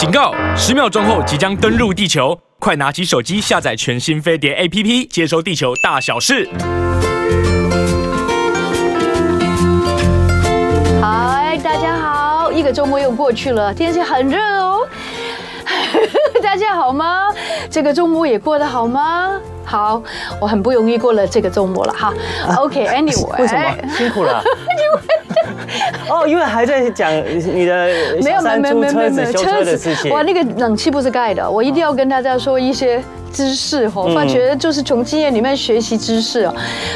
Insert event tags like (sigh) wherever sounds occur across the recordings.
警告！十秒钟后即将登陆地球，快拿起手机下载全新飞碟 APP，接收地球大小事。嗨，大家好！一个周末又过去了，天气很热哦。(laughs) 大家好吗？这个周末也过得好吗？好，我很不容易过了这个周末了哈。(laughs) OK，Anyway，为什么辛苦了？(laughs) (laughs) 哦，因为还在讲你的没有没有没有没有车的事情。哇，那个冷气不是盖的，我一定要跟大家说一些知识哈。发觉就是从经验里面学习知识啊，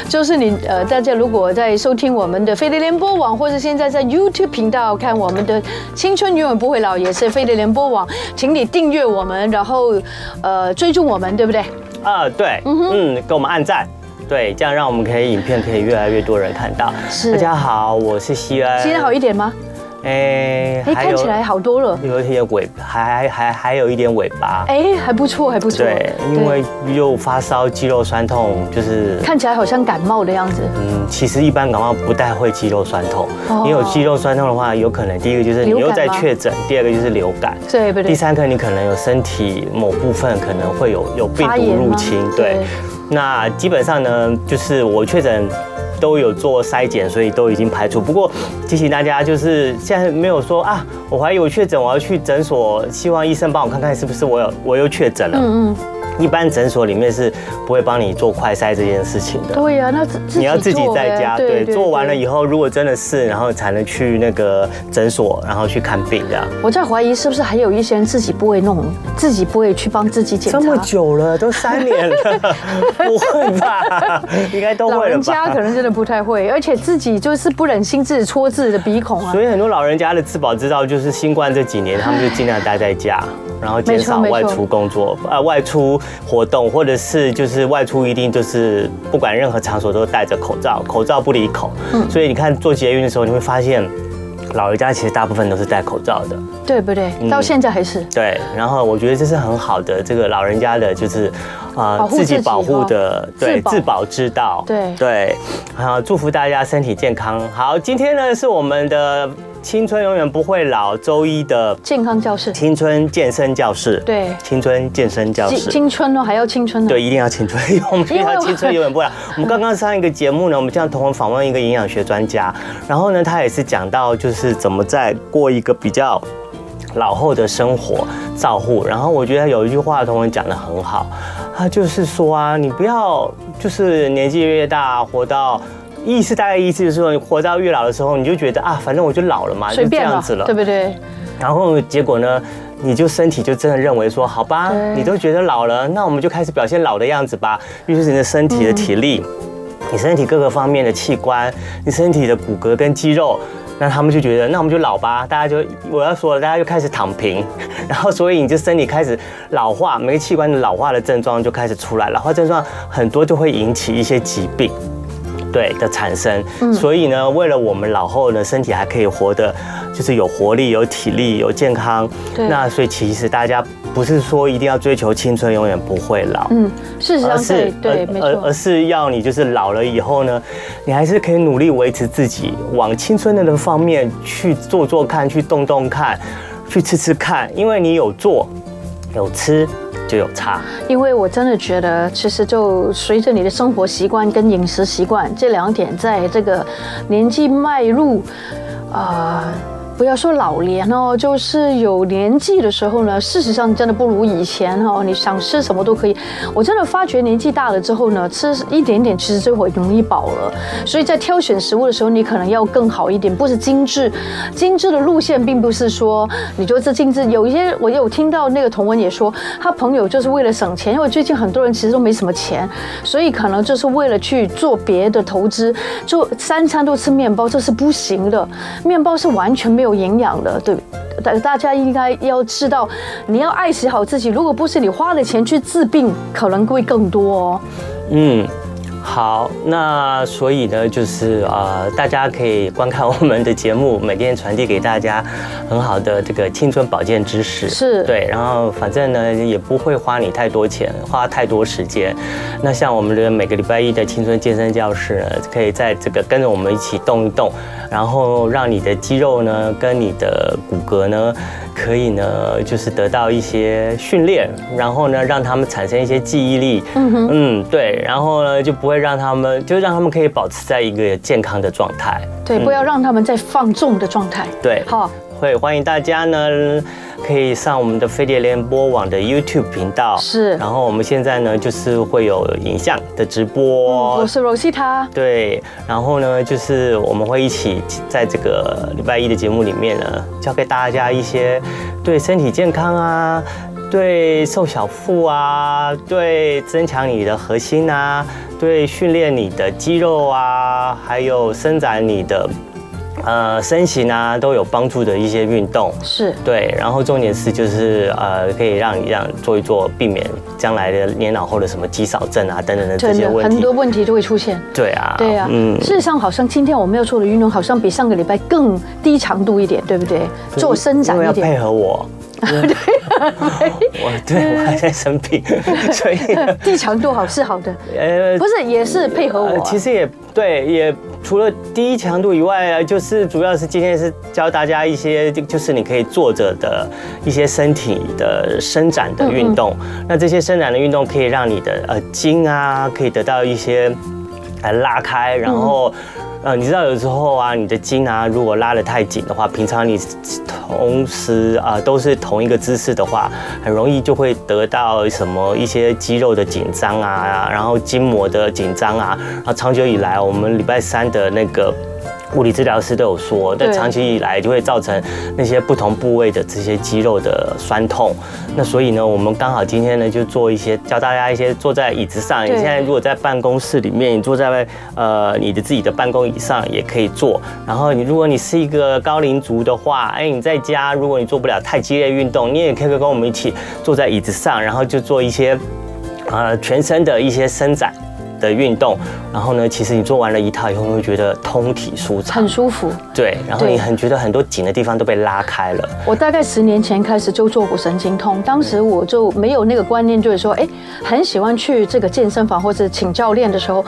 就是你呃，大家如果在收听我们的飞碟联播网，或者现在在 YouTube 频道看我们的青春永远不会老，也是飞碟联播网，请你订阅我们，然后呃追踪我们，对不对？啊，对，嗯，给我们按赞。对，这样让我们可以影片可以越来越多人看到。是，大家好，我是西安。今天好一点吗？哎，哎，看起来好多了，有一些尾，还还还有一点尾巴。哎，还不错，还不错。对，因为又发烧、肌肉酸痛，就是看起来好像感冒的样子。嗯，其实一般感冒不太会肌肉酸痛。你有肌肉酸痛的话，有可能第一个就是你又在确诊，第二个就是流感。对不对？第三个你可能有身体某部分可能会有有病毒入侵。对。那基本上呢，就是我确诊。都有做筛检，所以都已经排除。不过提醒大家，就是现在没有说啊，我怀疑我确诊，我要去诊所，希望医生帮我看看是不是我有我又确诊了。嗯嗯。一般诊所里面是不会帮你做快筛这件事情的。对呀，那你要自己在家，对，做完了以后，如果真的是，然后才能去那个诊所，然后去看病这样。我在怀疑是不是还有一些人自己不会弄，自己不会去帮自己检查。这么久了，都三年了，(laughs) 不会吧？应该都会了吧？老人家可能真的不太会，而且自己就是不忍心自己戳自己的鼻孔啊。所以很多老人家的自保之道就是新冠这几年，他们就尽量待在家。然后减少外出工作，呃，外出活动，或者是就是外出一定就是不管任何场所都戴着口罩，口罩不离口。嗯，所以你看做捷运的时候，你会发现老人家其实大部分都是戴口罩的，对不对？到现在还是、嗯、对。然后我觉得这是很好的这个老人家的就是啊、呃、自己保护的对自保之道。对对，好，祝福大家身体健康。好，今天呢是我们的。青春永远不会老。周一的健康教室，青春健身教室，对，青春健身教室，青春哦，还要青春呢？对，一定要青春，我们要青春永远不老。(laughs) 我们刚刚上一个节目呢，我们这样同访问一个营养学专家，然后呢，他也是讲到就是怎么在过一个比较老后的生活照护。然后我觉得有一句话，同文讲得很好，他就是说啊，你不要就是年纪越大，活到。意思大概意思就是说，你活到越老的时候，你就觉得啊，反正我就老了嘛，就这样子了，对不对？然后结果呢，你就身体就真的认为说，好吧，你都觉得老了，那我们就开始表现老的样子吧。于是你的身体的体力，你身体各个方面的器官，你身体的骨骼跟肌肉，那他们就觉得，那我们就老吧。大家就我要说了，大家就开始躺平，(laughs) 然后所以你就身体开始老化，每个器官的老化的症状就开始出来，老化症状很多就会引起一些疾病。对的产生，所以呢，为了我们老后呢，身体还可以活得，就是有活力、有体力、有健康。对。那所以其实大家不是说一定要追求青春永远不会老，嗯，事实上是，对，没错。而而是要你就是老了以后呢，你还是可以努力维持自己，往青春的那方面去做做看，去动动看，去吃吃看，因为你有做，有吃。就有差，因为我真的觉得，其实就随着你的生活习惯跟饮食习惯这两点，在这个年纪迈入，啊、不要说老年哦，就是有年纪的时候呢，事实上真的不如以前哦。你想吃什么都可以。我真的发觉年纪大了之后呢，吃一点点其实就会容易饱了。所以在挑选食物的时候，你可能要更好一点，不是精致。精致的路线并不是说你就是精致。有一些我有听到那个同文也说，他朋友就是为了省钱，因为最近很多人其实都没什么钱，所以可能就是为了去做别的投资，就三餐都吃面包，这是不行的。面包是完全没有。有营养的，对，大大家应该要知道，你要爱惜好自己。如果不是你花了钱去治病，可能会更多哦。嗯。好，那所以呢，就是呃，大家可以观看我们的节目，每天传递给大家很好的这个青春保健知识，是对，然后反正呢也不会花你太多钱，花太多时间。那像我们的每个礼拜一的青春健身教室呢，可以在这个跟着我们一起动一动，然后让你的肌肉呢跟你的骨骼呢。可以呢，就是得到一些训练，然后呢，让他们产生一些记忆力。嗯哼，嗯，对，然后呢，就不会让他们，就让他们可以保持在一个健康的状态。对，不要让他们在放纵的状态。对，好。会欢迎大家呢，可以上我们的飞碟联播网的 YouTube 频道。是，然后我们现在呢，就是会有影像的直播。我是 Rosita。对，然后呢，就是我们会一起在这个礼拜一的节目里面呢，教给大家一些对身体健康啊，对瘦小腹啊，对增强你的核心啊，对训练你的肌肉啊，还有伸展你的。呃，身形啊都有帮助的一些运动。是。对，然后重点是就是呃，可以让你这样做一做，避免将来的年老后的什么肌少症啊等等的这些问题，很多问题都会出现。对啊，对啊，嗯，事实上好像今天我们要做的运动好像比上个礼拜更低强度一点，对不对？做伸展一点，要配合我。(laughs) 对，(laughs) 我对我还在生病，所以低强度好是好的，呃，不是也是配合我，其实也对，也除了低强度以外，就是主要是今天是教大家一些，就是你可以坐着的一些身体的伸展的运动，那这些伸展的运动可以让你的呃筋啊，可以得到一些来拉开，然后。呃，你知道有时候啊，你的筋啊，如果拉得太紧的话，平常你同时啊都是同一个姿势的话，很容易就会得到什么一些肌肉的紧张啊，然后筋膜的紧张啊，然后长久以来，我们礼拜三的那个。物理治疗师都有说，但长期以来就会造成那些不同部位的这些肌肉的酸痛。那所以呢，我们刚好今天呢就做一些教大家一些坐在椅子上。你现在如果在办公室里面，你坐在呃你的自己的办公椅上也可以做。然后你如果你是一个高龄族的话，哎，你在家如果你做不了太激烈运动，你也可以跟我们一起坐在椅子上，然后就做一些呃全身的一些伸展。的运动，然后呢，其实你做完了一套以后，你会觉得通体舒畅，很舒服。对，然后你很觉得很多紧的地方都被拉开了。我大概十年前开始就做过神经痛，当时我就没有那个观念，就是说，哎，很喜欢去这个健身房或者请教练的时候，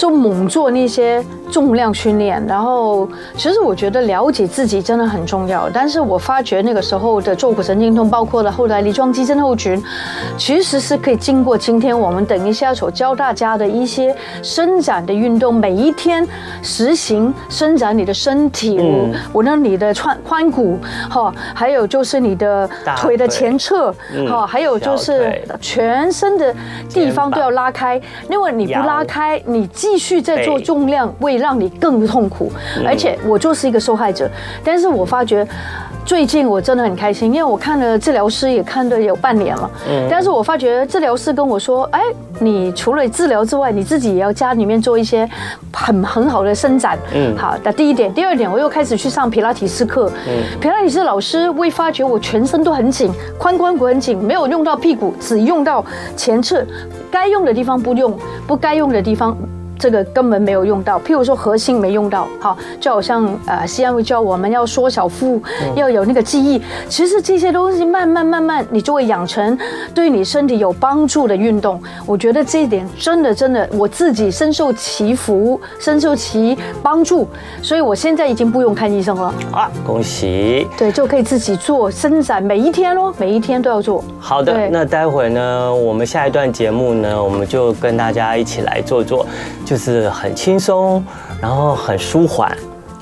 就猛做那些重量训练。然后，其实我觉得了解自己真的很重要。但是我发觉那个时候的坐骨神经痛，包括了后来梨状肌症候群，其实是可以经过今天我们等一下所教大家的。一些伸展的运动，每一天实行伸展你的身体，嗯、我让你的髋髋骨，哈，还有就是你的腿的前侧，哈，还有就是全身的地方都要拉开，因为你不拉开，你继续在做重量，会让你更痛苦。而且我就是一个受害者，但是我发觉。最近我真的很开心，因为我看了治疗师也看了有半年了，嗯，但是我发觉治疗师跟我说，哎，你除了治疗之外，你自己也要家里面做一些很很好的伸展，嗯，好的，第一点，第二点，我又开始去上皮拉提斯课，嗯，皮拉提斯老师会发觉我全身都很紧，髋关节很紧，没有用到屁股，只用到前侧，该用的地方不用，不该用的地方。这个根本没有用到，譬如说核心没用到，好，就好像呃，西安会教我们要缩小腹，要有那个记忆。其实这些东西慢慢慢慢，你就会养成对你身体有帮助的运动。我觉得这一点真的真的，我自己深受其福，深受其帮助，所以我现在已经不用看医生了。啊，恭喜！对，就可以自己做伸展，每一天哦，每一天都要做。好的，那待会呢，我们下一段节目呢，我们就跟大家一起来做做。就是很轻松，然后很舒缓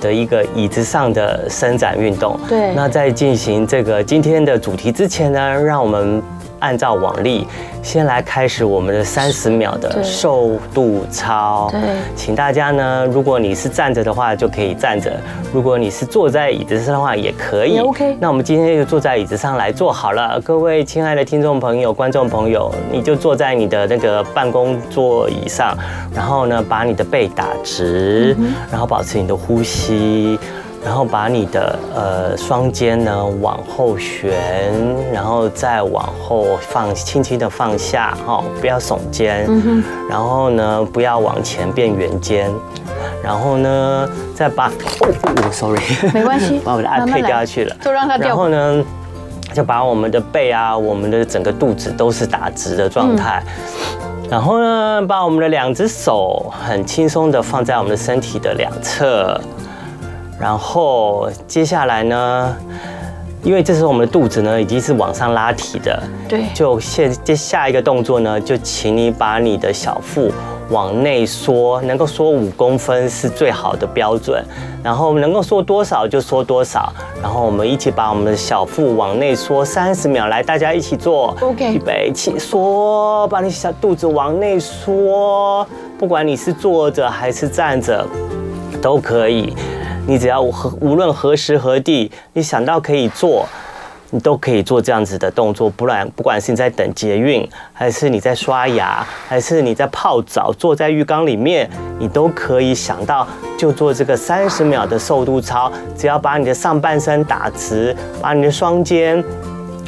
的一个椅子上的伸展运动。对，那在进行这个今天的主题之前呢，让我们。按照往例，先来开始我们的三十秒的瘦肚操。对，请大家呢，如果你是站着的话，就可以站着；如果你是坐在椅子上的话，也可以。OK。那我们今天就坐在椅子上来做好了。各位亲爱的听众朋友、观众朋友，你就坐在你的那个办公座椅上，然后呢，把你的背打直，然后保持你的呼吸。然后把你的呃双肩呢往后旋，然后再往后放，轻轻的放下哈、哦，不要耸肩。嗯、然后呢，不要往前变圆肩。然后呢，再把哦，sorry，没关系，(laughs) 把我的 iPad 掉下去了，就让它掉。然后呢，就把我们的背啊，我们的整个肚子都是打直的状态。嗯、然后呢，把我们的两只手很轻松的放在我们的身体的两侧。然后接下来呢，因为这时候我们的肚子呢已经是往上拉提的，对，就现接下一个动作呢，就请你把你的小腹往内缩，能够缩五公分是最好的标准，然后能够缩多少就缩多少，然后我们一起把我们的小腹往内缩三十秒，来，大家一起做，OK，预备起缩，把你小肚子往内缩，不管你是坐着还是站着，都可以。你只要何无论何时何地，你想到可以做，你都可以做这样子的动作。不然，不管是你在等捷运，还是你在刷牙，还是你在泡澡，坐在浴缸里面，你都可以想到就做这个三十秒的瘦肚操。只要把你的上半身打直，把你的双肩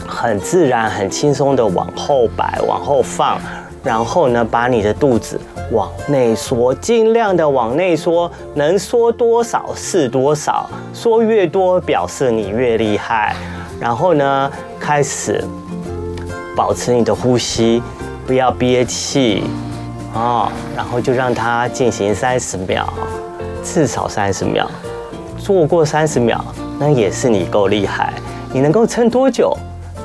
很自然、很轻松的往后摆、往后放。然后呢，把你的肚子往内缩，尽量的往内缩，能缩多少是多少，缩越多表示你越厉害。然后呢，开始保持你的呼吸，不要憋气哦。然后就让它进行三十秒，至少三十秒。做过三十秒，那也是你够厉害。你能够撑多久？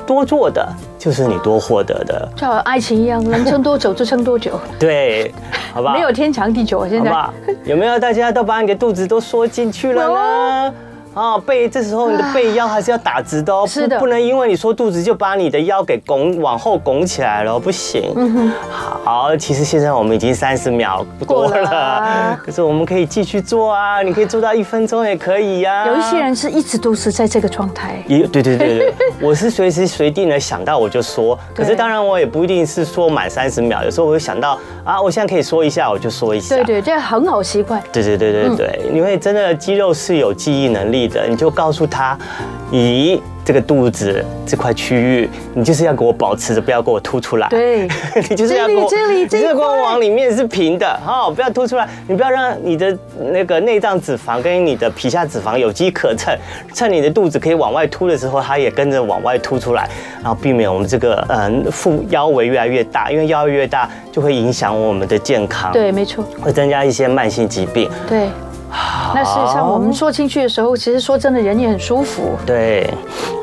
多做的。就是你多获得的，就像爱情一样，能撑多久就撑多久。(laughs) 对，好吧，没有天长地久啊，现在。好吧，有没有大家都把你的肚子都缩进去了呢？啊，背这时候你的背腰还是要打直的哦，是的，不能因为你说肚子就把你的腰给拱往后拱起来了，不行。嗯哼，好，其实现在我们已经三十秒不多了，可是我们可以继续做啊，你可以做到一分钟也可以呀。有一些人是一直都是在这个状态。也对对对对，我是随时随地呢想到我就说，可是当然我也不一定是说满三十秒，有时候我会想到啊，我现在可以说一下，我就说一下。对对，这很好习惯。对对对对对，因为真的肌肉是有记忆能力的，你就告诉他，咦，这个肚子这块区域，你就是要给我保持着，不要给我凸出来。对，(laughs) 你就是要给我，这里，你这往里面是平的，好，不要凸出来，你不要让你的那个内脏脂肪跟你的皮下脂肪有机可乘，趁你的肚子可以往外凸的时候，它也跟着往外凸出来，然后避免我们这个嗯腹腰围越来越大，因为腰围越大就会影响我们的健康。对，没错，会增加一些慢性疾病。对。那事实上，我们说进去的时候，其实说真的，人也很舒服。对，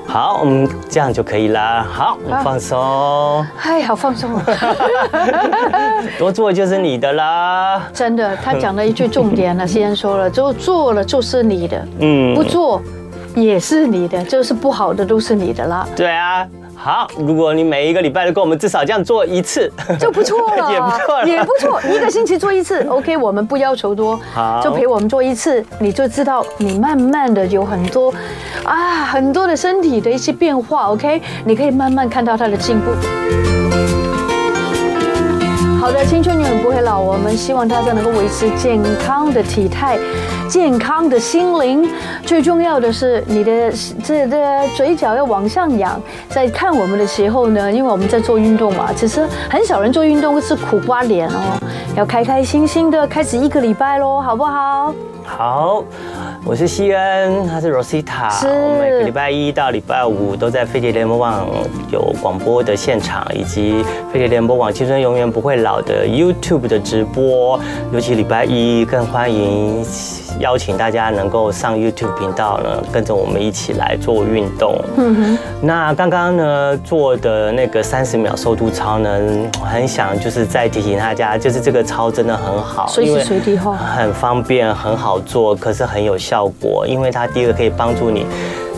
好，我们这样就可以啦。好，放松。哎，好放松啊！(laughs) (laughs) 多做就是你的啦。真的，他讲了一句重点了，先说了，就做了就是你的，嗯，不做也是你的，就是不好的都是你的啦。对啊。好，如果你每一个礼拜都跟我们至少这样做一次，就不错了，(laughs) 也不错，也不错。一个星期做一次，(laughs) OK，我们不要求多，好，就陪我们做一次，你就知道你慢慢的有很多啊，很多的身体的一些变化，OK，你可以慢慢看到他的进步。好的，青春永远不会老，我们希望大家能够维持健康的体态。健康的心灵，最重要的是你的这个嘴角要往上扬。在看我们的时候呢，因为我们在做运动嘛，其实很少人做运动是苦瓜脸哦，要开开心心的开始一个礼拜喽，好不好？好。我是西恩，他是 Rosita。是。我每个礼拜一到礼拜五都在飞碟联播网有广播的现场，以及飞碟联播网青春永远不会老的 YouTube 的直播。尤其礼拜一更欢迎邀请大家能够上 YouTube 频道呢，跟着我们一起来做运动。嗯哼。那刚刚呢做的那个三十秒瘦肚操呢，我很想就是再提醒大家，就是这个操真的很好，随时随地哈，很方便，很好做，可是很有效。效果，因为它第一个可以帮助你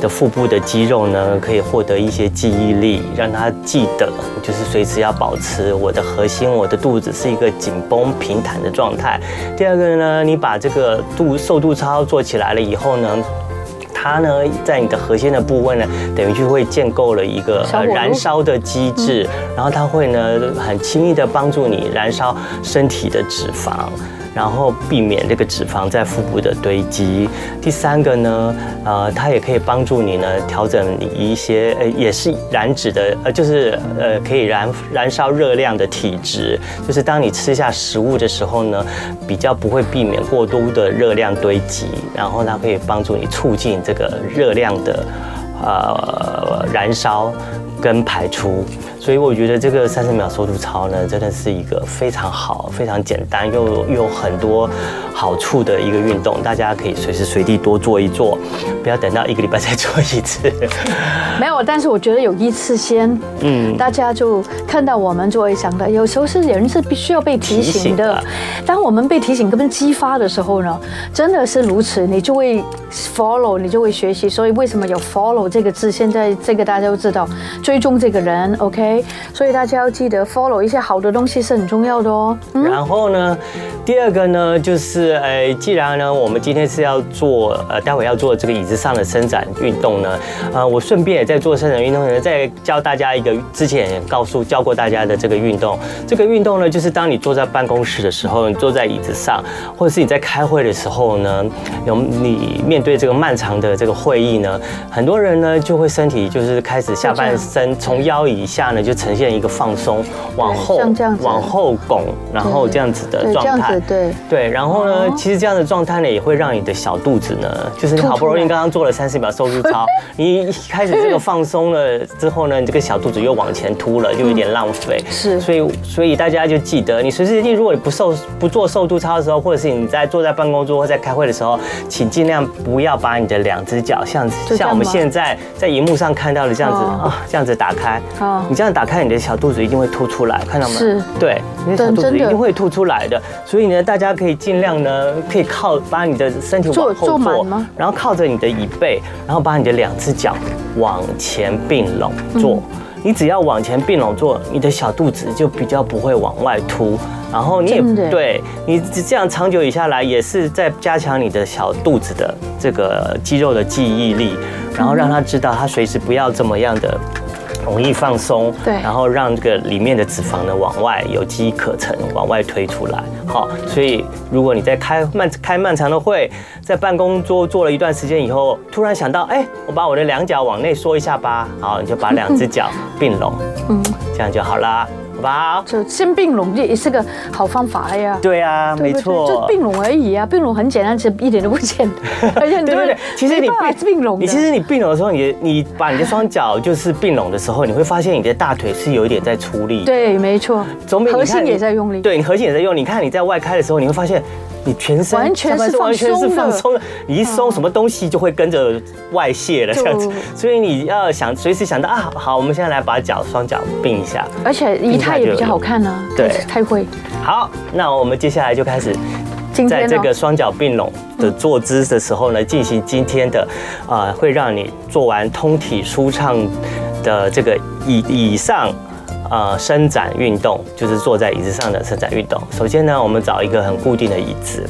的腹部的肌肉呢，可以获得一些记忆力，让他记得，就是随时要保持我的核心，我的肚子是一个紧绷平坦的状态。第二个呢，你把这个肚瘦肚操做起来了以后呢，它呢在你的核心的部位呢，等于就会建构了一个燃烧的机制，然后它会呢很轻易的帮助你燃烧身体的脂肪。然后避免这个脂肪在腹部的堆积。第三个呢，呃，它也可以帮助你呢调整你一些呃，也是燃脂的，呃，就是呃可以燃燃烧热量的体质。就是当你吃下食物的时候呢，比较不会避免过多的热量堆积，然后它可以帮助你促进这个热量的呃燃烧。跟排出。所以我觉得这个三十秒瘦肚操呢，真的是一个非常好、非常简单又又有很多好处的一个运动，大家可以随时随地多做一做，不要等到一个礼拜再做一次。(laughs) 没有，但是我觉得有一次先，嗯，大家就看到我们就会想到，有时候是人是必须要被提醒的。当我们被提醒、跟激发的时候呢，真的是如此，你就会 follow，你就会学习。所以为什么有 follow 这个字？现在这个大家都知道，追踪这个人，OK。所以大家要记得 follow 一些好的东西是很重要的哦。然后呢，第二个呢，就是哎，既然呢，我们今天是要做呃，待会要做这个椅子上的伸展运动呢，呃，我顺便也在做伸展运动呢，再教大家一个之前告诉教过大家的这个运动。这个运动呢，就是当你坐在办公室的时候，你坐在椅子上，或者是你在开会的时候呢，有你面对这个漫长的这个会议呢，很多人呢就会身体就是开始下半身从腰以下呢。就呈现一个放松，往后往后拱，然后这样子的状态，对。对，然后呢，其实这样的状态呢，也会让你的小肚子呢，就是你好不容易刚刚做了三十秒瘦肚操，(laughs) 你一开始这个放松了之后呢，你这个小肚子又往前凸了，就有点浪费。是，所以所以大家就记得，你随时随地如果你不瘦不做瘦肚操的时候，或者是你在坐在办公桌或在开会的时候，请尽量不要把你的两只脚像像我们现在在荧幕上看到的这样子啊，这样子打开，你这样。打开你的小肚子一定会凸出来，看到吗？是，对，你的小肚子一定会凸出来的。所以呢，大家可以尽量呢，可以靠把你的身体往后坐，然后靠着你的椅背，然后把你的两只脚往前并拢坐。你只要往前并拢坐，你的小肚子就比较不会往外凸。然后你也对你这样长久以下来，也是在加强你的小肚子的这个肌肉的记忆力，然后让他知道他随时不要这么样的。容易放松，对，然后让这个里面的脂肪呢往外有机可乘，往外推出来。好，所以如果你在开漫开漫长的会，在办公桌坐了一段时间以后，突然想到，哎，我把我的两脚往内缩一下吧。好，你就把两只脚并拢，嗯，这样就好啦。好吧，就先并拢也是个好方法呀。对啊，没错，就并拢而已啊，并拢很简单，其实一点都不简单。而且对对对，其实你并并拢，你其实你并拢的时候，你你把你的双脚就是并拢的时候，你会发现你的大腿是有一点在出力。对，没错，总比核心也在用力。对，你核心也在用。你看你在外开的时候，你会发现。你全身完全是完全是放松的，你一松，什么东西就会跟着外泄了，这样子。(laughs) 所以你要想随时想到啊，好，我们现在来把脚双脚并一下，而且仪态也比较好看呢。对，太会。好，那我们接下来就开始，在这个双脚并拢的坐姿的时候呢，进行今天的啊，会让你做完通体舒畅的这个以以上。呃，伸展运动就是坐在椅子上的伸展运动。首先呢，我们找一个很固定的椅子，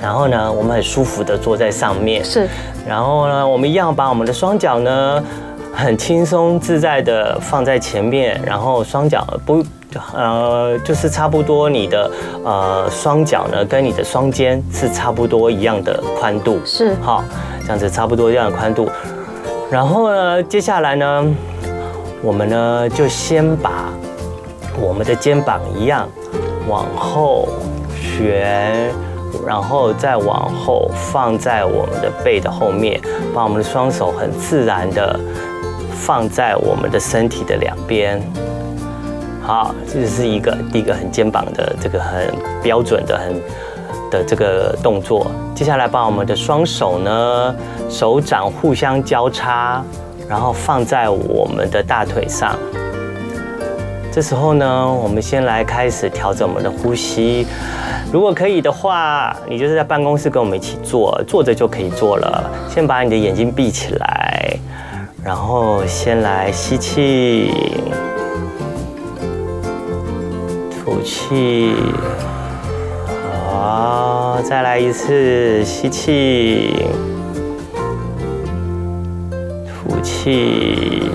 然后呢，我们很舒服的坐在上面。是。然后呢，我们一样把我们的双脚呢，很轻松自在的放在前面，然后双脚不，呃，就是差不多你的呃双脚呢，跟你的双肩是差不多一样的宽度。是。好，这样子差不多一样的宽度。然后呢，接下来呢。我们呢，就先把我们的肩膀一样往后旋，然后再往后放在我们的背的后面，把我们的双手很自然的放在我们的身体的两边。好，这是一个第一个很肩膀的这个很标准的很的这个动作。接下来把我们的双手呢，手掌互相交叉。然后放在我们的大腿上。这时候呢，我们先来开始调整我们的呼吸。如果可以的话，你就是在办公室跟我们一起坐，坐着就可以做了。先把你的眼睛闭起来，然后先来吸气，吐气。好，再来一次吸气。气，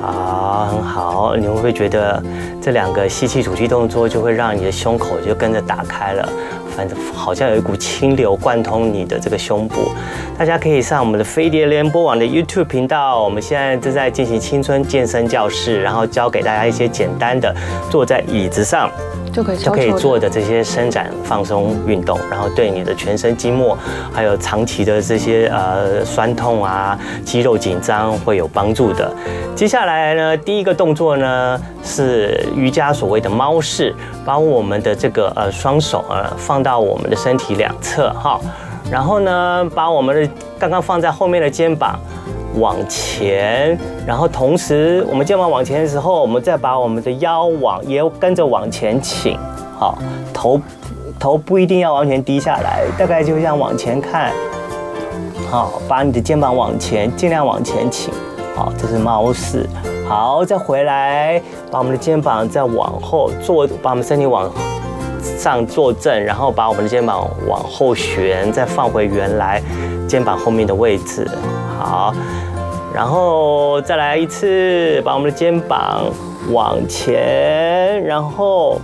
好，很好。你会不会觉得这两个吸气、吐气动作就会让你的胸口就跟着打开了，反正好像有一股清流贯通你的这个胸部。大家可以上我们的飞碟联播网的 YouTube 频道，我们现在正在进行青春健身教室，然后教给大家一些简单的坐在椅子上。就可以就可以做的这些伸展放松运动，然后对你的全身筋膜，还有长期的这些呃酸痛啊、肌肉紧张会有帮助的。接下来呢，第一个动作呢是瑜伽所谓的猫式，把我们的这个呃双手呃放到我们的身体两侧哈，然后呢把我们的刚刚放在后面的肩膀。往前，然后同时我们肩膀往前的时候，我们再把我们的腰往也跟着往前倾，好，头头不一定要完全低下来，大概就像往前看，好，把你的肩膀往前，尽量往前倾，好，这是猫式，好，再回来，把我们的肩膀再往后坐，把我们身体往上坐正，然后把我们的肩膀往后旋，再放回原来肩膀后面的位置，好。然后再来一次，把我们的肩膀往前，然后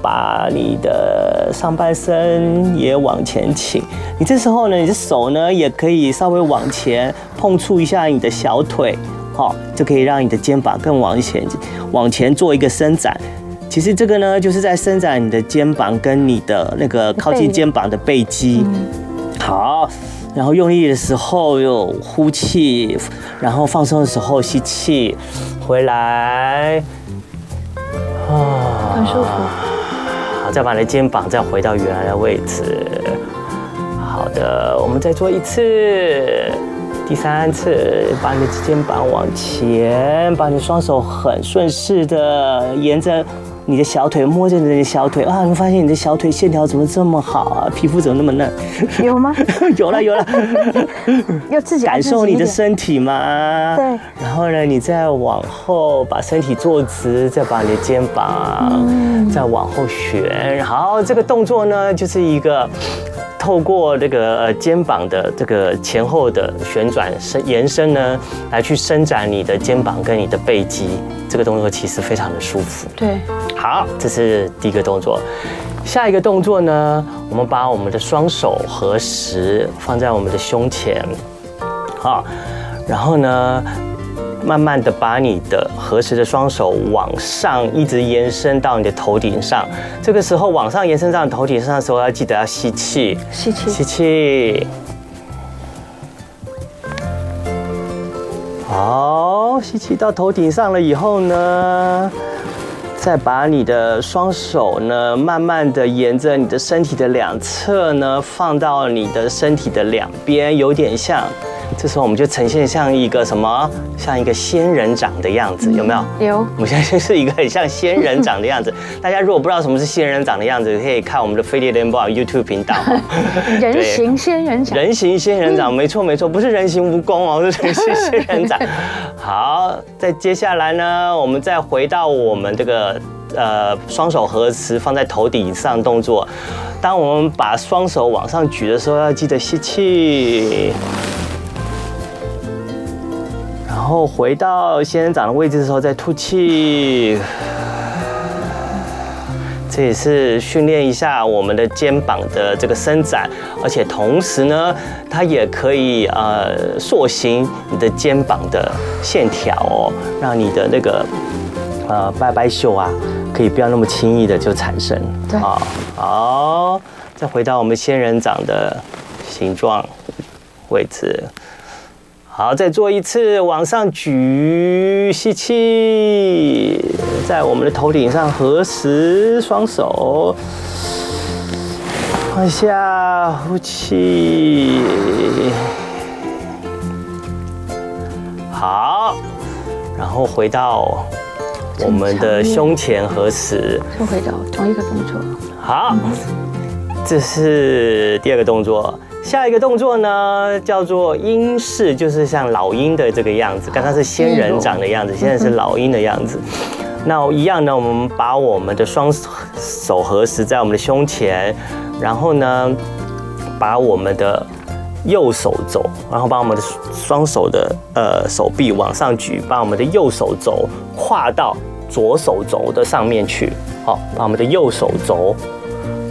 把你的上半身也往前倾。你这时候呢，你的手呢也可以稍微往前碰触一下你的小腿，好，就可以让你的肩膀更往前，往前做一个伸展。其实这个呢，就是在伸展你的肩膀跟你的那个靠近肩膀的背肌。好。然后用力的时候有呼气，然后放松的时候吸气，回来，啊，很舒服。好，再把你的肩膀再回到原来的位置。好的，我们再做一次，第三次，把你的肩膀往前，把你的双手很顺势的沿着。你的小腿摸着你的小腿啊，你发现你的小腿线条怎么这么好啊？皮肤怎么那么嫩？有吗？有 (laughs) 了有了，(laughs) 要自己感受你的身体吗？对。然后呢，你再往后把身体坐直，再把你的肩膀再往后旋。好，这个动作呢，就是一个。透过这个肩膀的这个前后的旋转伸延伸呢，来去伸展你的肩膀跟你的背肌，这个动作其实非常的舒服。对，好，这是第一个动作。下一个动作呢，我们把我们的双手合十放在我们的胸前，好，然后呢。慢慢的把你的合十的双手往上一直延伸到你的头顶上，这个时候往上延伸到你头顶上的时候，要记得要吸气，吸气，吸气。好，吸气到头顶上了以后呢，再把你的双手呢，慢慢的沿着你的身体的两侧呢，放到你的身体的两边，有点像。这时候我们就呈现像一个什么，像一个仙人掌的样子，有没有？有。我们现在就是一个很像仙人掌的样子。(laughs) 大家如果不知道什么是仙人掌的样子，可以看我们的飞碟联播网 YouTube 频道。(laughs) 人形仙人掌。人形仙人掌，没错没错，不是人形蜈蚣哦，(laughs) 是人形仙人掌。好，再接下来呢，我们再回到我们这个呃双手合十放在头顶上动作。当我们把双手往上举的时候，要记得吸气。然后回到仙人掌的位置的时候，再吐气，这也是训练一下我们的肩膀的这个伸展，而且同时呢，它也可以呃塑形你的肩膀的线条哦，让你的那个呃拜拜袖啊，可以不要那么轻易的就产生。对，好，好，再回到我们仙人掌的形状位置。好，再做一次，往上举，吸气，在我们的头顶上合十双手，放下呼气。好，然后回到我们的胸前合十，又回到同一个动作。好，这是第二个动作。下一个动作呢，叫做鹰式，就是像老鹰的这个样子。刚刚是仙人掌的样子，现在是老鹰的样子。那一样呢，我们把我们的双手合十在我们的胸前，然后呢，把我们的右手肘，然后把我们的双手的呃手臂往上举，把我们的右手肘跨到左手肘的上面去。好，把我们的右手肘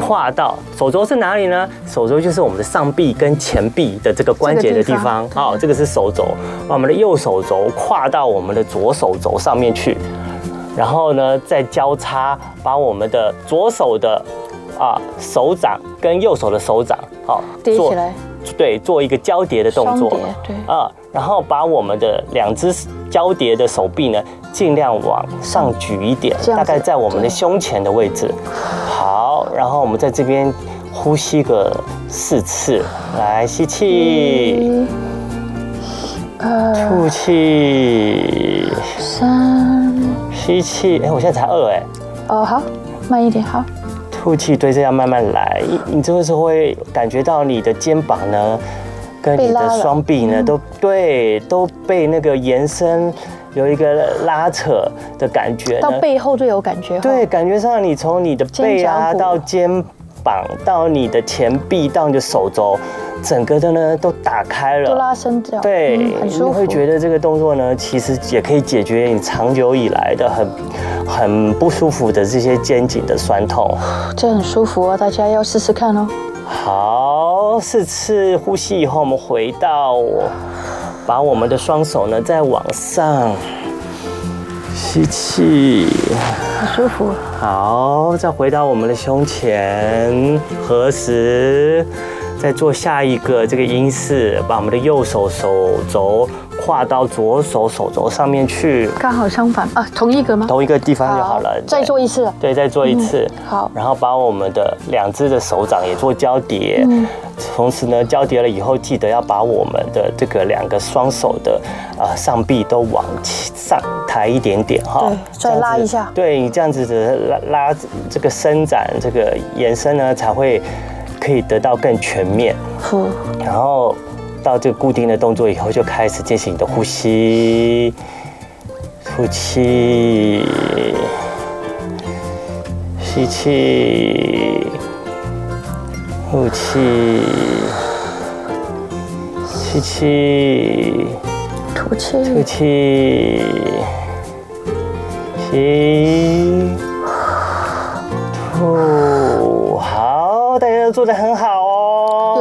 跨到手肘是哪里呢？手肘就是我们的上臂跟前臂的这个关节的地方。好，这个是手肘，把我们的右手肘跨到我们的左手肘上面去，然后呢，再交叉把我们的左手的啊手掌跟右手的手掌好叠起来。对，做一个交叠的动作。对啊，然后把我们的两只交叠的手臂呢，尽量往上举一点，大概在我们的胸前的位置。好，然后我们在这边呼吸个四次，来吸气，二，吐气，三，吸气。哎，我现在才二哎。哦，好，慢一点，好。吐气，对，这样慢慢来。你这个时候会感觉到你的肩膀呢，跟你的双臂呢，都对，都被那个延伸，有一个拉扯的感觉。到背后最有感觉。对，感觉上你从你的背啊到肩膀，到你的前臂，到你的手肘。整个的呢都打开了，都拉伸掉，对，嗯、你会觉得这个动作呢，其实也可以解决你长久以来的很很不舒服的这些肩颈的酸痛。(sighs) 这很舒服哦，大家要试试看哦。好，四次呼吸以后，我们回到，把我们的双手呢再往上吸气，好舒服。好，再回到我们的胸前，合十。再做下一个这个音式，把我们的右手手肘跨到左手手肘上面去，刚好相反啊，同一个吗？同一个地方就好了。再做一次。对，再做一次。嗯、好。然后把我们的两只的手掌也做交叠，嗯、同时呢，交叠了以后，记得要把我们的这个两个双手的啊上臂都往上抬一点点哈。对，再拉一下。对，你这样子的拉拉这个伸展这个延伸呢，才会。可以得到更全面，然后到这个固定的动作以后，就开始进行你的呼吸，吐气，吸气，呼气，吸气，吐气，吐气，吸，吐。好大家都做得很好哦，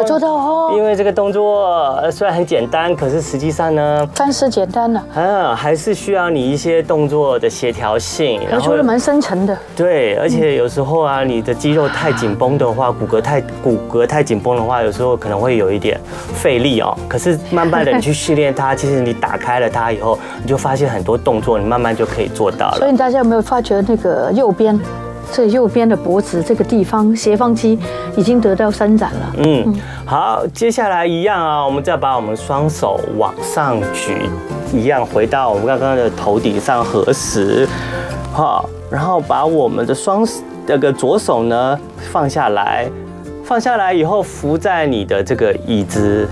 有做到哦。因为这个动作虽然很简单，可是实际上呢，但是简单了。嗯，还是需要你一些动作的协调性，然后蛮深层的。对，而且有时候啊，你的肌肉太紧绷的话，骨骼太骨骼太紧绷的话，有时候可能会有一点费力哦。可是慢慢的你去训练它，其实你打开了它以后，你就发现很多动作，你慢慢就可以做到了。所以大家有没有发觉那个右边？这右边的脖子这个地方，斜方肌已经得到伸展了。嗯，好，接下来一样啊，我们再把我们双手往上举，一样回到我们刚刚的头顶上合十，好，然后把我们的双那个左手呢放下来，放下来以后扶在你的这个椅子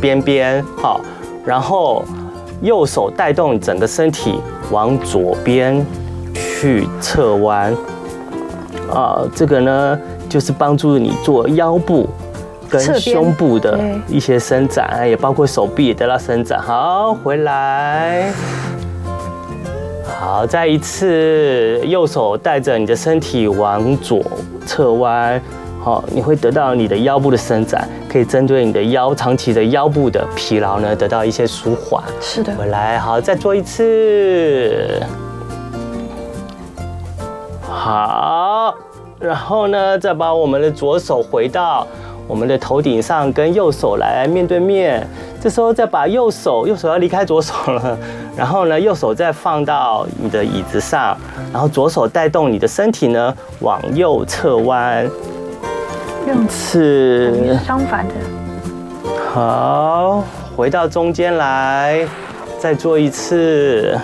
边边，好，然后右手带动整个身体往左边去侧弯。啊，这个呢，就是帮助你做腰部跟胸部的一些伸展，也包括手臂也得到伸展。好，回来，好，再一次，右手带着你的身体往左侧弯，好，你会得到你的腰部的伸展，可以针对你的腰长期的腰部的疲劳呢，得到一些舒缓。是的，回来，好，再做一次。好，然后呢，再把我们的左手回到我们的头顶上，跟右手来面对面。这时候再把右手，右手要离开左手了。(laughs) 然后呢，右手再放到你的椅子上，然后左手带动你的身体呢，往右侧弯。用次，相反的。好，回到中间来，再做一次。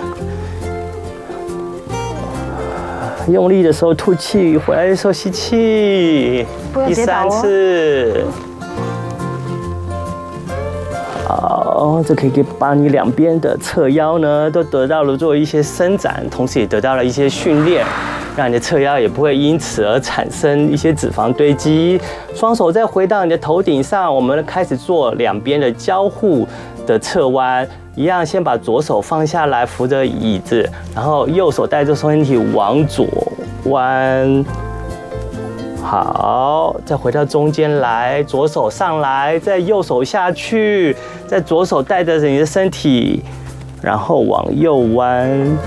用力的时候吐气，回来的时候吸气，第三次。好，这可以给把你两边的侧腰呢都得到了做一些伸展，同时也得到了一些训练，让你的侧腰也不会因此而产生一些脂肪堆积。双手再回到你的头顶上，我们开始做两边的交互的侧弯。一样，先把左手放下来扶着椅子，然后右手带着身体往左弯。好，再回到中间来，左手上来，再右手下去，再左手带着你的身体，然后往右弯。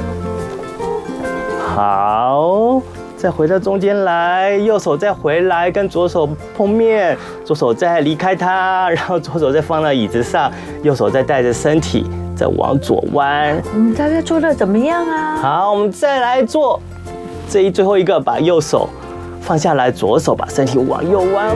好，再回到中间来，右手再回来跟左手碰面，左手再离开它，然后左手再放到椅子上，右手再带着身体再往左弯。嗯，大家做的怎么样啊？好，我们再来做这一最后一个，把右手。放下来，左手把身体往右弯。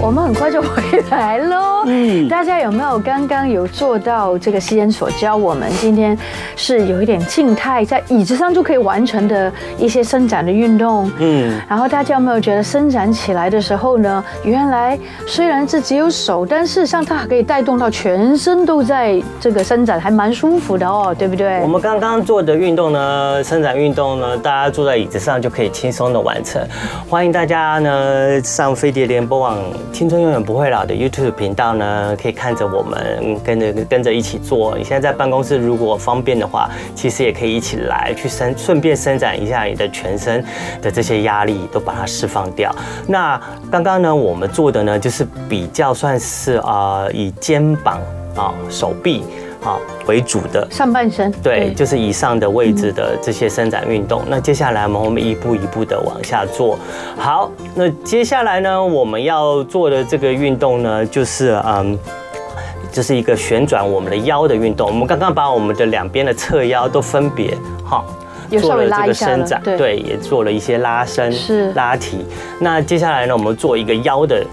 我们很快就回来喽。嗯，大家有没有刚刚有做到这个西恩所教我们？今天是有一点静态，在椅子上就可以完成的一些伸展的运动。嗯，然后大家有没有觉得伸展起来的时候呢？原来虽然是只有手，但事实上它还可以带动到全身都在这个伸展，还蛮舒服的哦，对不对？我们刚刚做的运动呢，伸展运动呢，大家坐在椅子上就可以轻松的完成。欢迎大家呢上飞碟联播网。青春永远不会老的 YouTube 频道呢，可以看着我们跟着跟着一起做。你现在在办公室，如果方便的话，其实也可以一起来去伸，顺便伸展一下你的全身的这些压力，都把它释放掉。那刚刚呢，我们做的呢，就是比较算是啊、呃，以肩膀啊、手臂。好为主的上半身，对，对就是以上的位置的这些伸展运动。嗯、那接下来我们我们一步一步的往下做。好，那接下来呢，我们要做的这个运动呢，就是嗯，这是一个旋转我们的腰的运动。我们刚刚把我们的两边的侧腰都分别哈做了这个伸展，对，对，也做了一些拉伸、是拉提。那接下来呢，我们做一个腰的。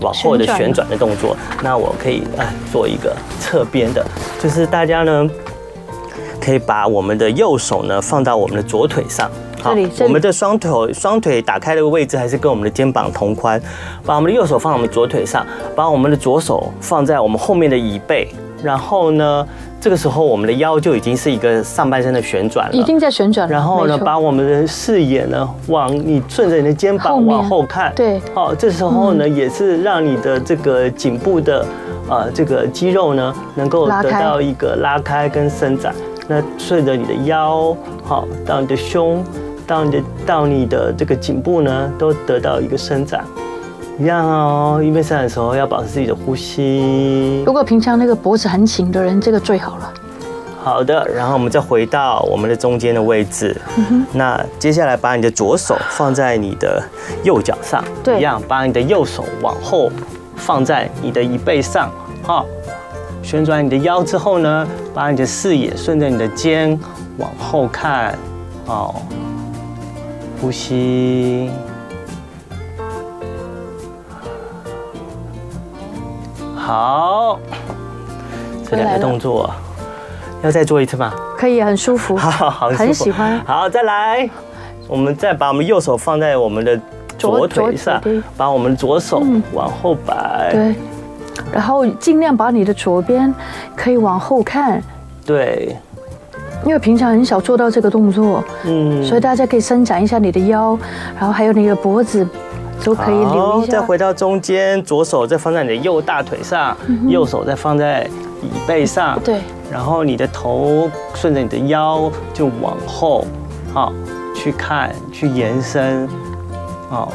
往后的旋转的动作，那我可以哎做一个侧边的，就是大家呢可以把我们的右手呢放到我们的左腿上，好，我们的双腿双腿打开的位置还是跟我们的肩膀同宽，把我们的右手放在我们左腿上，把我们的左手放在我们后面的椅背，然后呢。这个时候，我们的腰就已经是一个上半身的旋转了，已经在旋转了。然后呢，把我们的视野呢往你顺着你的肩膀往后看，对，好，这时候呢也是让你的这个颈部的呃这个肌肉呢能够得到一个拉开跟伸展。那顺着你的腰，好，到你的胸，到你的到你的这个颈部呢都得到一个伸展。一样哦，一边伸展的时候要保持自己的呼吸。如果平常那个脖子很紧的人，这个最好了。好的，然后我们再回到我们的中间的位置。嗯。那接下来把你的左手放在你的右脚上，对，一样把你的右手往后放在你的椅背上，好，旋转你的腰之后呢，把你的视野顺着你的肩往后看，好，呼吸。好，这两个动作要再做一次吗？可以，很舒服，(laughs) 好，好，很喜欢。好，再来，我们再把我们右手放在我们的左腿上，把我们左手往后摆，对，然后尽量把你的左边可以往后看，对，因为平常很少做到这个动作，嗯，所以大家可以伸展一下你的腰，然后还有你的脖子。都可以留一下。再回到中间，左手再放在你的右大腿上，嗯、右手再放在椅背上。对。然后你的头顺着你的腰就往后，好，去看，去延伸。好，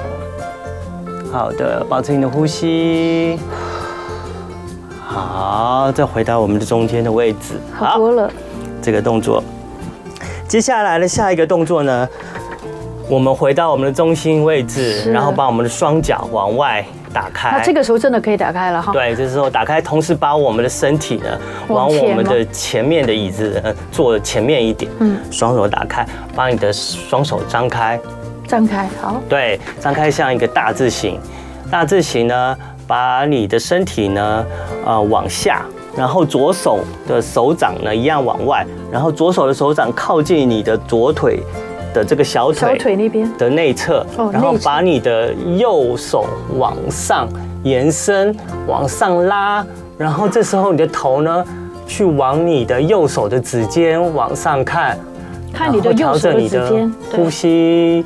好的，保持你的呼吸。好，再回到我们的中间的位置。好多了。这个动作，接下来的下一个动作呢？我们回到我们的中心位置，然后把我们的双脚往外打开。那这个时候真的可以打开了哈。对，这时候打开，同时把我们的身体呢往我们的前面的椅子坐前面一点。嗯。双手打开，把你的双手张开。张开，好。对，张开像一个大字形。大字形呢，把你的身体呢，呃，往下，然后左手的手掌呢一样往外，然后左手的手掌靠近你的左腿。的这个小腿，小腿那边的内侧，然后把你的右手往上延伸，往上拉，然后这时候你的头呢，去往你的右手的指尖往上看，看你的右手的指尖，呼吸。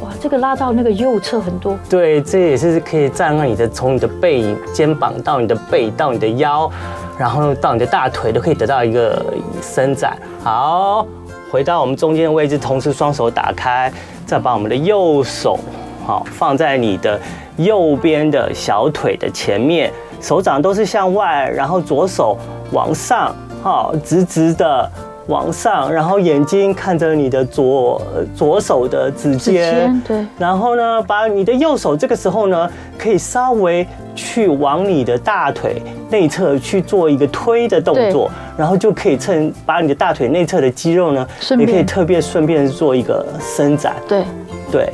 哇，这个拉到那个右侧很多。对，这也是可以再让你的从你的背肩膀到你的背到你的腰。然后到你的大腿都可以得到一个伸展。好，回到我们中间的位置，同时双手打开，再把我们的右手好放在你的右边的小腿的前面，手掌都是向外，然后左手往上，好，直直的。往上，然后眼睛看着你的左左手的指尖，对，然后呢，把你的右手这个时候呢，可以稍微去往你的大腿内侧去做一个推的动作，然后就可以趁把你的大腿内侧的肌肉呢，也可以特别顺便做一个伸展，对，对，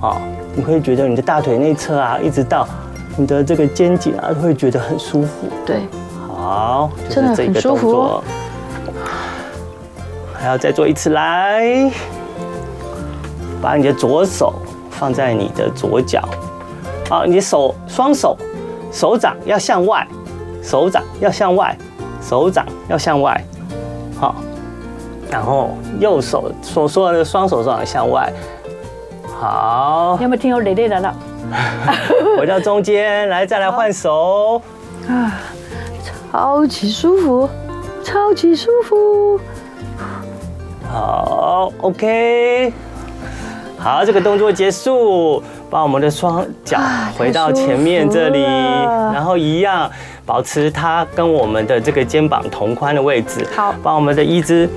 好，你会觉得你的大腿内侧啊，一直到你的这个肩颈啊，会觉得很舒服，对，好，就是这个动作。还要再做一次，来，把你的左手放在你的左脚，好，你的手双手手掌要向外，手掌要向外，手掌要向外，好，然后右手所说的双手掌向外，好，有没有听到累累的了？(laughs) 回到中间来，再来换手。啊，超级舒服，超级舒服。好，OK，好，这个动作结束，把我们的双脚回到前面这里，然后一样保持它跟我们的这个肩膀同宽的位置。好，把我们的一只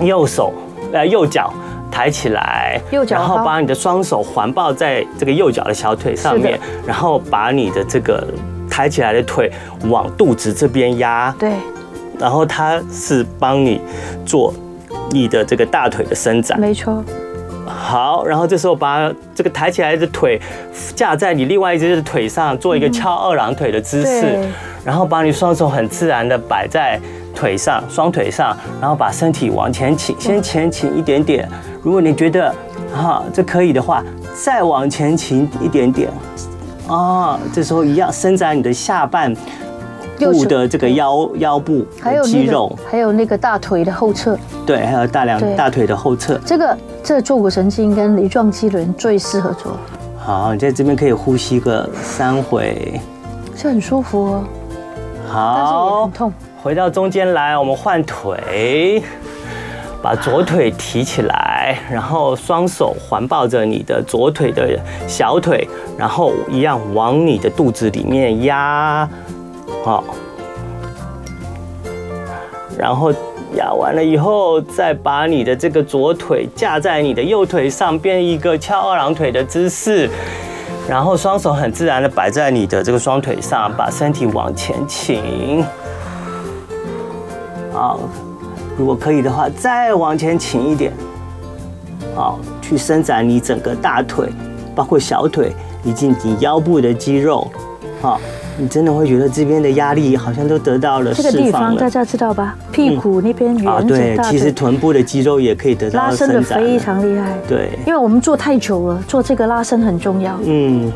右手呃右脚抬起来，右脚，然后把你的双手环抱在这个右脚的小腿上面，然后把你的这个抬起来的腿往肚子这边压。对，然后它是帮你做。你的这个大腿的伸展，没错。好，然后这时候把这个抬起来的腿架在你另外一只的腿上，做一个翘二郎腿的姿势。然后把你双手很自然的摆在腿上，双腿上，然后把身体往前倾，先前倾一点点。如果你觉得哈这可以的话，再往前倾一点点。啊，这时候一样伸展你的下半。部的这个腰腰部肌肉，还有那个大腿的后侧，对，还有大量大腿的后侧。这个这坐骨神经跟梨状肌轮最适合做。好，你在这边可以呼吸个三回，这很舒服哦。好，很痛。回到中间来，我们换腿，把左腿提起来，然后双手环抱着你的左腿的小腿，然后一样往你的肚子里面压。好，然后压完了以后，再把你的这个左腿架在你的右腿上，变一个翘二郎腿的姿势，然后双手很自然的摆在你的这个双腿上，把身体往前倾。好，如果可以的话，再往前倾一点。好，去伸展你整个大腿，包括小腿以及你腰部的肌肉。好。你真的会觉得这边的压力好像都得到了释放了。这个地方大家知道吧？屁股那边圆、嗯、啊，对，其实臀部的肌肉也可以得到拉伸的非常厉害。对，因为我们坐太久了，做这个拉伸很重要。嗯，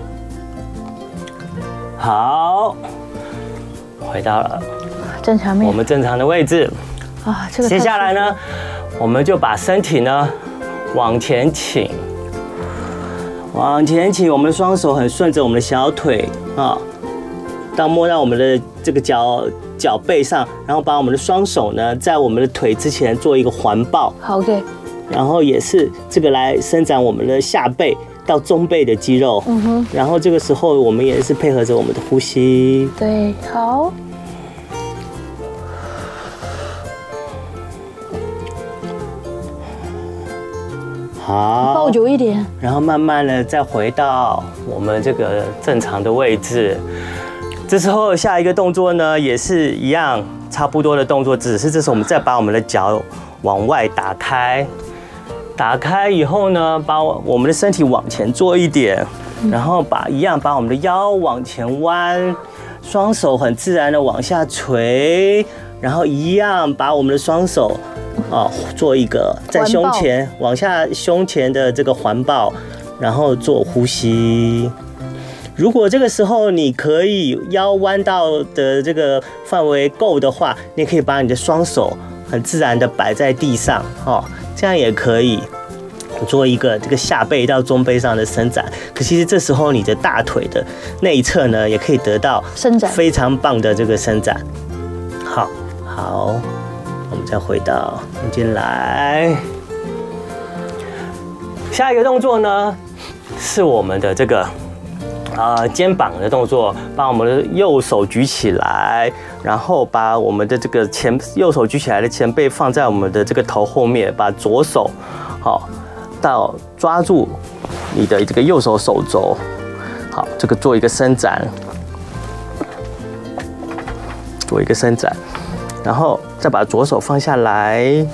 好，回到了正常面，我们正常的位置啊。这个接下来呢，我们就把身体呢往前倾，往前倾，我们的双手很顺着我们的小腿啊。当摸到我们的这个脚脚背上，然后把我们的双手呢，在我们的腿之前做一个环抱。好的。然后也是这个来伸展我们的下背到中背的肌肉。嗯哼。然后这个时候我们也是配合着我们的呼吸。对，好。好。抱久一点。然后慢慢的再回到我们这个正常的位置。这时候下一个动作呢，也是一样差不多的动作，只是这时候我们再把我们的脚往外打开，打开以后呢，把我们的身体往前坐一点，然后把一样把我们的腰往前弯，双手很自然的往下垂，然后一样把我们的双手啊做一个在胸前往下胸前的这个环抱，然后做呼吸。如果这个时候你可以腰弯到的这个范围够的话，你可以把你的双手很自然的摆在地上，哦，这样也可以做一个这个下背到中背上的伸展。可其实这时候你的大腿的内侧呢，也可以得到伸展，非常棒的这个伸展。好，好，我们再回到中间来。下一个动作呢，是我们的这个、呃、肩膀的动作，把我们的右手举起来，然后把我们的这个前右手举起来的前背放在我们的这个头后面，把左手好到抓住你的这个右手手肘，好，这个做一个伸展，做一个伸展，然后再把左手放下来，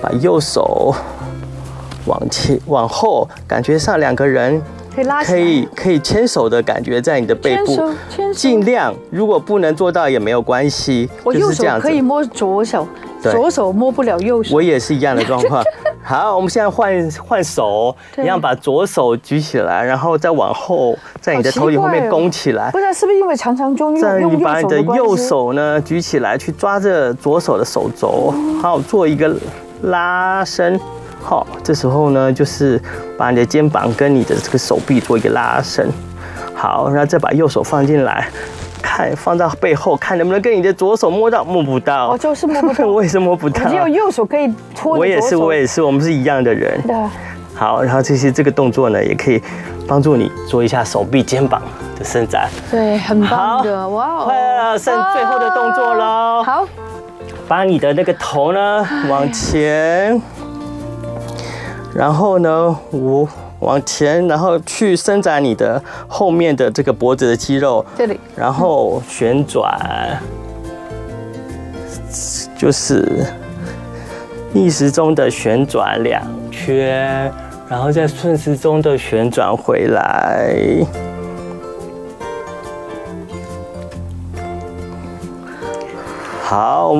把右手。往前往后，感觉上两个人可以拉，可以可以牵手的感觉在你的背部，尽量如果不能做到也没有关系，我右手可以摸左手，左手摸不了右手，我也是一样的状况。(laughs) 好，我们现在换换手，一样把左手举起来，然后再往后，在你的头顶后面弓起来。不知道是不是因为常常用用你把你的右手呢举起来，去抓着左手的手肘，好，做一个拉伸。好，这时候呢，就是把你的肩膀跟你的这个手臂做一个拉伸。好，然后再把右手放进来，看放到背后，看能不能跟你的左手摸到，摸不到。我，就是摸不到。我也是摸不到。只有右手可以搓。我也是，我也是，我们是一样的人。对。好，然后这些这个动作呢，也可以帮助你做一下手臂、肩膀的伸展。对，很棒的，哇哦！快了，剩最后的动作喽。好。把你的那个头呢往前。然后呢，五往前，然后去伸展你的后面的这个脖子的肌肉，这里，然后旋转，就是逆时钟的旋转两圈，然后再顺时钟的旋转回来。好。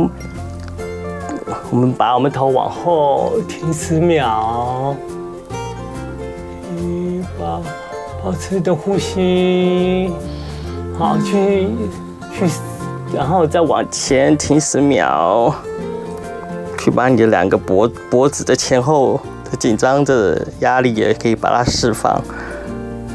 我们把我们头往后停十秒，一保保持的呼吸，好，去去，然后再往前停十秒，去把你的两个脖脖子的前后的紧张的压力也可以把它释放。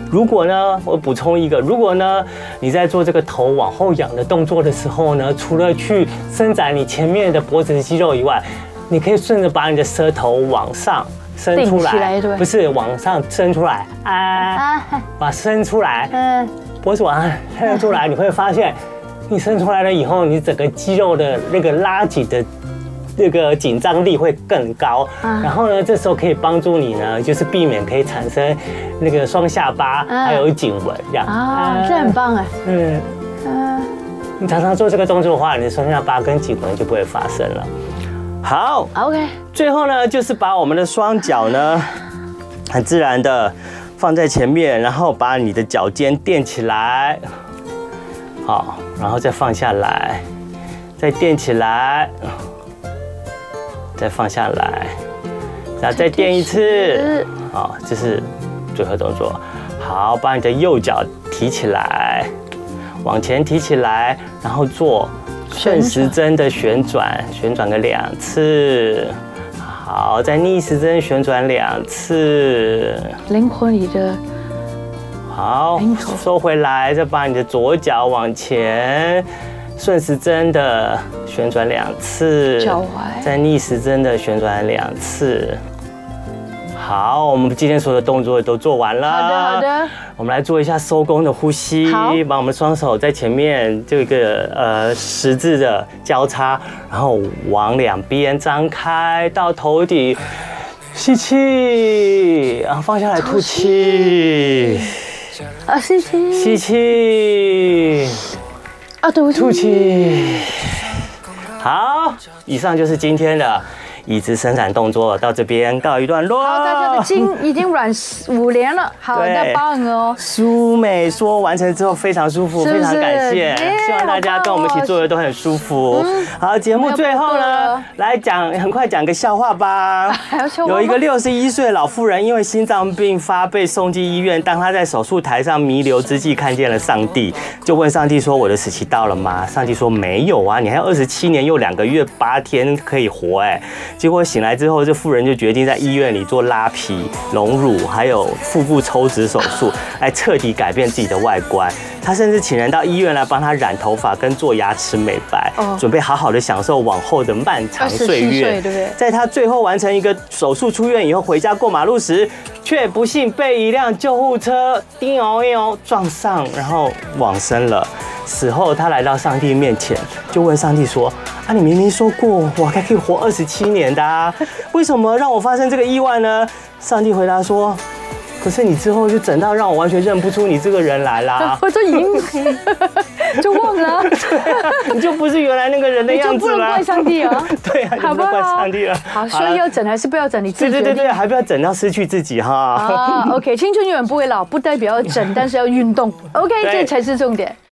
如果呢，我补充一个，如果呢，你在做这个头往后仰的动作的时候呢，除了去伸展你前面的脖子的肌肉以外，你可以顺着把你的舌头往上伸出来，不是往上伸出来啊，把伸出来，嗯，脖子往上伸出来，你会发现，你伸出来了以后，你整个肌肉的那个拉紧的。这个紧张力会更高，然后呢，这时候可以帮助你呢，就是避免可以产生那个双下巴还有颈纹这样。啊，这很棒哎，嗯。嗯，你常常做这个动作的话，你的双下巴跟颈纹就不会发生了。好，OK，最后呢，就是把我们的双脚呢，(laughs) 很自然的放在前面，然后把你的脚尖垫起来，好，然后再放下来，再垫起来。再放下来，然后再垫一次，好，这是最后动作。好，把你的右脚提起来，往前提起来，然后做顺时针的旋转，旋转个两次。好，再逆时针旋转两次。灵活你的。好，收回来，再把你的左脚往前。顺时针的旋转两次，脚踝，再逆时针的旋转两次。好，我们今天所有的动作都做完了。好的，好的。我们来做一下收工的呼吸。好，把我们双手在前面这个呃十字的交叉，然后往两边张开到头顶，吸气，然后放下来吐气。啊，吸气，吸气。吐气，好，以上就是今天的。椅子伸展动作到这边告一段落。好，大家的筋已经软五年了，好的棒哦。舒美说完成之后非常舒服，是是非常感谢，希望大家跟我们一起做的都很舒服。嗯、好，节目最后呢，来讲很快讲个笑话吧。有一个六十一岁老妇人因为心脏病发被送进医院，当她在手术台上弥留之际，看见了上帝，就问上帝说：“我的死期到了吗？”上帝说：“没有啊，你还有二十七年又两个月八天可以活。”哎。结果醒来之后，这妇人就决定在医院里做拉皮、隆乳，还有腹部抽脂手术，来彻底改变自己的外观。她甚至请人到医院来帮他染头发跟做牙齿美白，准备好好的享受往后的漫长岁月。对不对？在他最后完成一个手术出院以后，回家过马路时，却不幸被一辆救护车叮哦哟撞上，然后往生了。死后，他来到上帝面前，就问上帝说：“啊，你明明说过我还可以活二十七年的啊，为什么让我发生这个意外呢？”上帝回答说。可是你之后就整到让我完全认不出你这个人来啦，(laughs) 我就已经 (laughs) 就忘了，啊，(laughs) 你就不是原来那个人的样子了。你就不能怪上帝啊，对啊，好不好？怪上帝了。好，所以要整还是不要整？你自己对对对对，还不要整到失去自己哈。啊，OK，青春永远不会老，不代表要整，但是要运动。OK，这才是重点。